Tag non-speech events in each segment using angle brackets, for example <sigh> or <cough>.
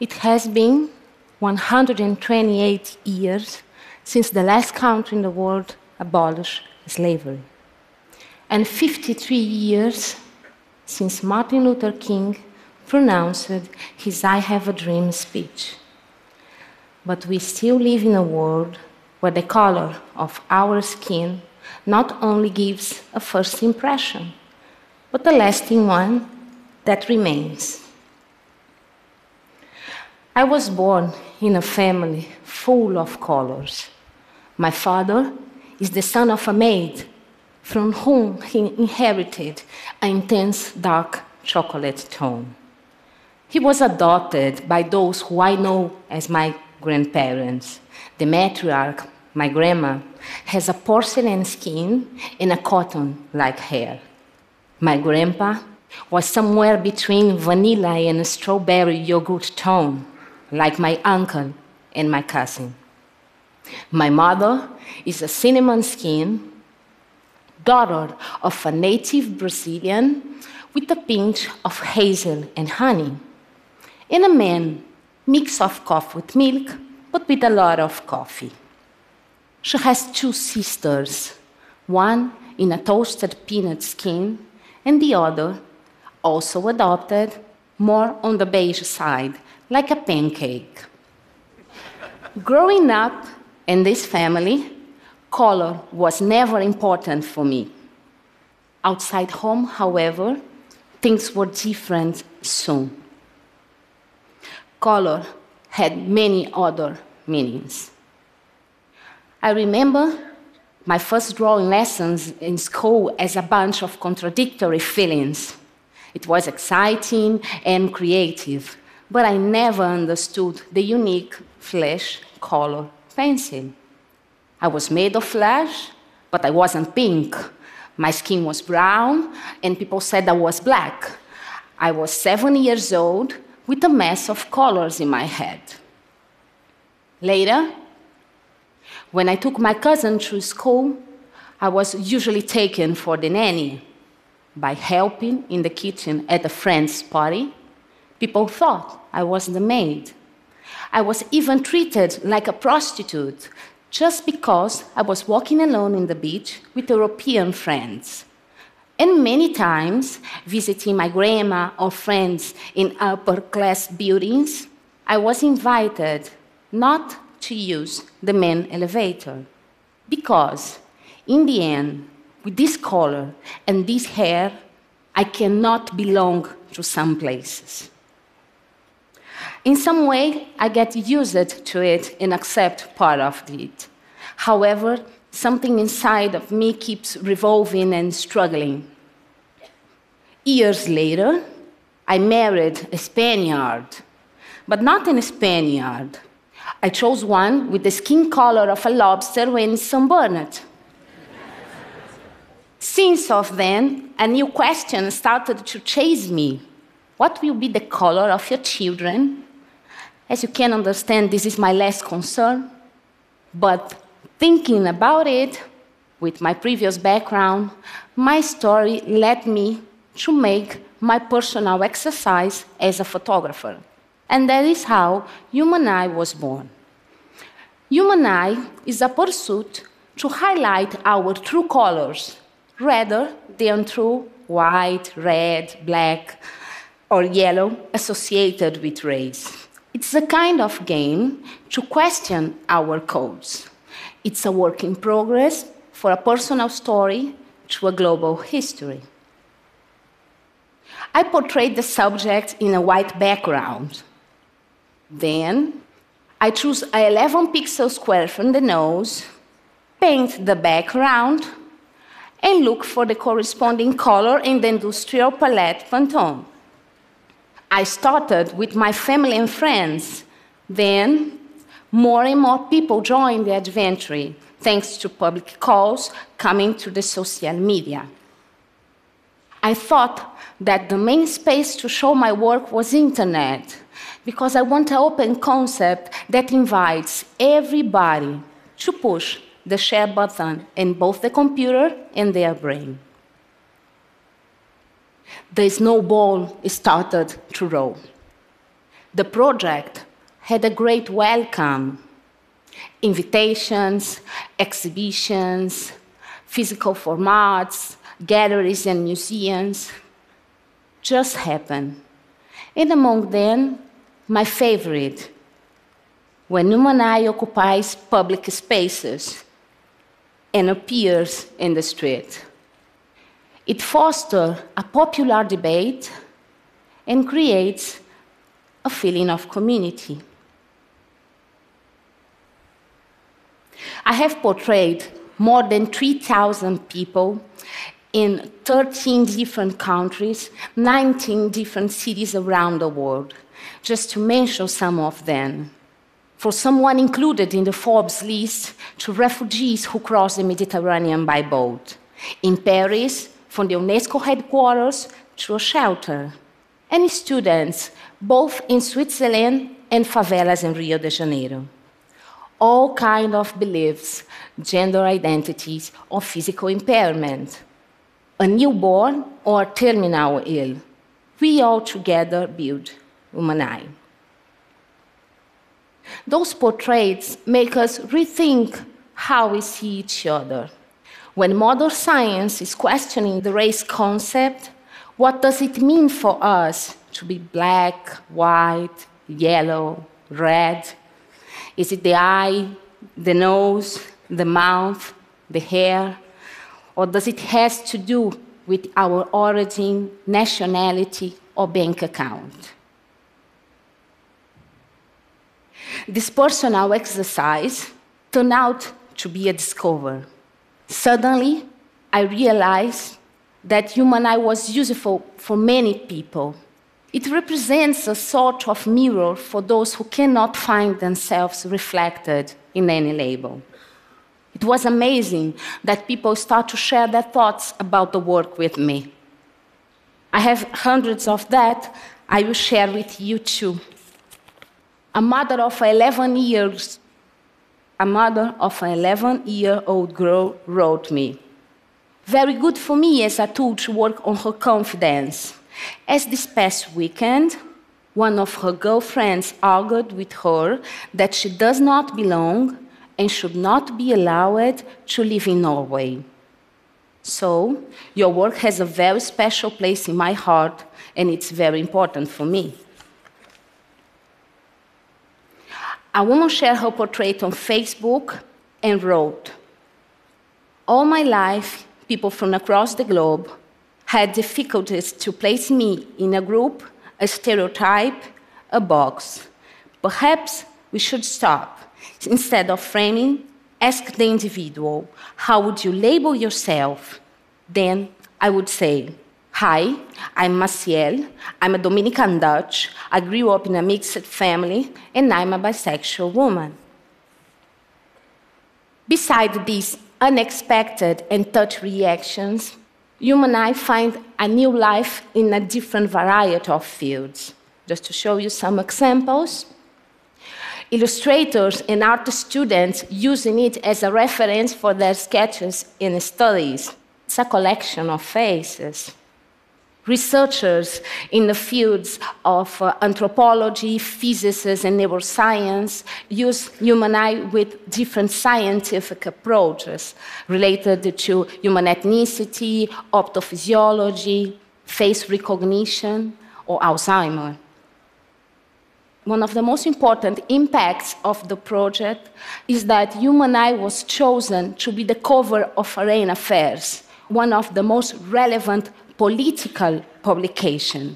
It has been 128 years since the last country in the world abolished slavery, and 53 years since Martin Luther King pronounced his I Have a Dream speech. But we still live in a world where the color of our skin not only gives a first impression, but a lasting one that remains. I was born in a family full of colors. My father is the son of a maid from whom he inherited an intense dark chocolate tone. He was adopted by those who I know as my grandparents. The matriarch, my grandma, has a porcelain skin and a cotton like hair. My grandpa was somewhere between vanilla and strawberry yogurt tone, like my uncle and my cousin. My mother is a cinnamon skin, daughter of a native Brazilian with a pinch of hazel and honey, and a man mix of coffee with milk, but with a lot of coffee. She has two sisters, one in a toasted peanut skin, and the other, also adopted, more on the beige side, like a pancake. Growing up in this family, color was never important for me. Outside home, however, things were different soon. Color had many other meanings. I remember my first drawing lessons in school as a bunch of contradictory feelings. It was exciting and creative, but I never understood the unique flesh color pencil. I was made of flesh, but I wasn't pink. My skin was brown, and people said I was black. I was seven years old with a mess of colors in my head. Later, when I took my cousin to school, I was usually taken for the nanny. By helping in the kitchen at a friend's party, people thought I was the maid. I was even treated like a prostitute just because I was walking alone in the beach with European friends. And many times, visiting my grandma or friends in upper class buildings, I was invited not to use the main elevator. Because, in the end, with this color and this hair, I cannot belong to some places. In some way, I get used to it and accept part of it. However, something inside of me keeps revolving and struggling. Years later, I married a Spaniard, but not a Spaniard. I chose one with the skin color of a lobster when sunburned. Since of then, a new question started to chase me. What will be the color of your children? As you can understand, this is my last concern. But thinking about it, with my previous background, my story led me to make my personal exercise as a photographer. And that is how Humanæ was born. Humanæ is a pursuit to highlight our true colors rather than through white, red, black, or yellow associated with race. It's a kind of game to question our codes. It's a work in progress for a personal story to a global history. I portrayed the subject in a white background. Then I choose a 11 pixel square from the nose, paint the background, and look for the corresponding color in the industrial palette Pantone. I started with my family and friends. Then, more and more people joined the adventure, thanks to public calls coming to the social media. I thought that the main space to show my work was internet, because I want an open concept that invites everybody to push the share button in both the computer and their brain the snowball started to roll. The project had a great welcome invitations, exhibitions, physical formats, galleries, and museums just happened. And among them, my favorite, when Humanæ occupies public spaces and appears in the street. It fosters a popular debate and creates a feeling of community. I have portrayed more than 3,000 people in 13 different countries, 19 different cities around the world, just to mention some of them. For someone included in the Forbes list to refugees who cross the Mediterranean by boat. In Paris, from the UNESCO headquarters to a shelter. And students, both in Switzerland and favelas in Rio de Janeiro all kind of beliefs, gender identities, or physical impairment. A newborn or terminal ill. We all together build Humanæ. Those portraits make us rethink how we see each other. When modern science is questioning the race concept, what does it mean for us to be black, white, yellow, red, is it the eye, the nose, the mouth, the hair? Or does it have to do with our origin, nationality, or bank account? This personal exercise turned out to be a discovery. Suddenly, I realized that Humanæ was useful for many people it represents a sort of mirror for those who cannot find themselves reflected in any label. It was amazing that people start to share their thoughts about the work with me. I have hundreds of that I will share with you too. A mother of 11 years, a mother of an 11 year old girl wrote me. Very good for me as a tool to work on her confidence. As this past weekend, one of her girlfriends argued with her that she does not belong and should not be allowed to live in Norway. So, your work has a very special place in my heart, and it's very important for me. A woman shared her portrait on Facebook and wrote All my life, people from across the globe had difficulties to place me in a group, a stereotype, a box. Perhaps we should stop. Instead of framing, ask the individual, how would you label yourself? Then I would say, Hi, I'm Maciel. I'm a Dominican Dutch. I grew up in a mixed family, and I'm a bisexual woman. Besides these unexpected and touch reactions, Humanæ find a new life in a different variety of fields. Just to show you some examples, illustrators and art students using it as a reference for their sketches and studies. It's a collection of faces researchers in the fields of uh, anthropology, physics, and neuroscience use Humanæ with different scientific approaches related to human ethnicity, optophysiology, face recognition, or Alzheimer. One of the most important impacts of the project is that Humanæ was chosen to be the cover of Foreign Affairs, one of the most relevant political publication.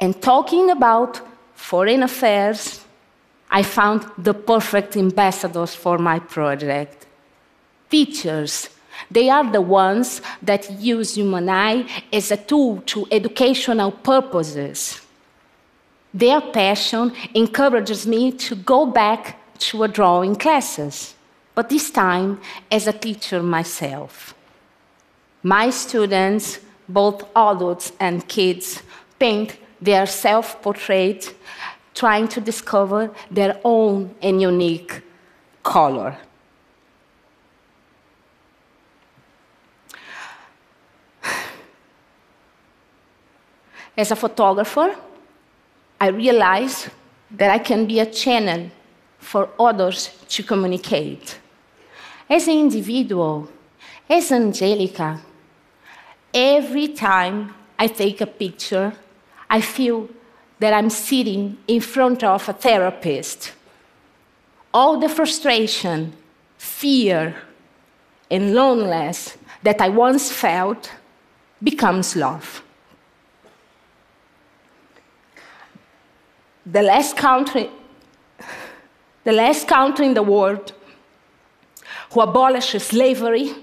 And talking about foreign affairs, I found the perfect ambassadors for my project. Teachers, they are the ones that use Humanæ as a tool to educational purposes. Their passion encourages me to go back to a drawing classes, but this time as a teacher myself. My students both adults and kids paint their self portrait, trying to discover their own and unique color. <sighs> As a photographer, I realized that I can be a channel for others to communicate. As an individual, as Angelica, every time I take a picture, I feel that I'm sitting in front of a therapist. All the frustration, fear, and loneliness that I once felt becomes love. The last country, the last country in the world who abolishes slavery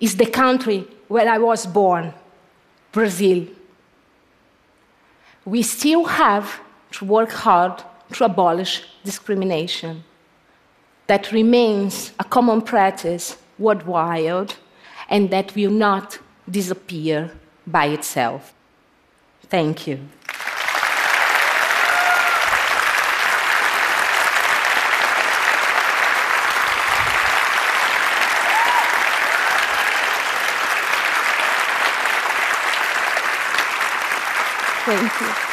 is the country where I was born, Brazil. We still have to work hard to abolish discrimination. That remains a common practice worldwide and that will not disappear by itself. Thank you. Thank you.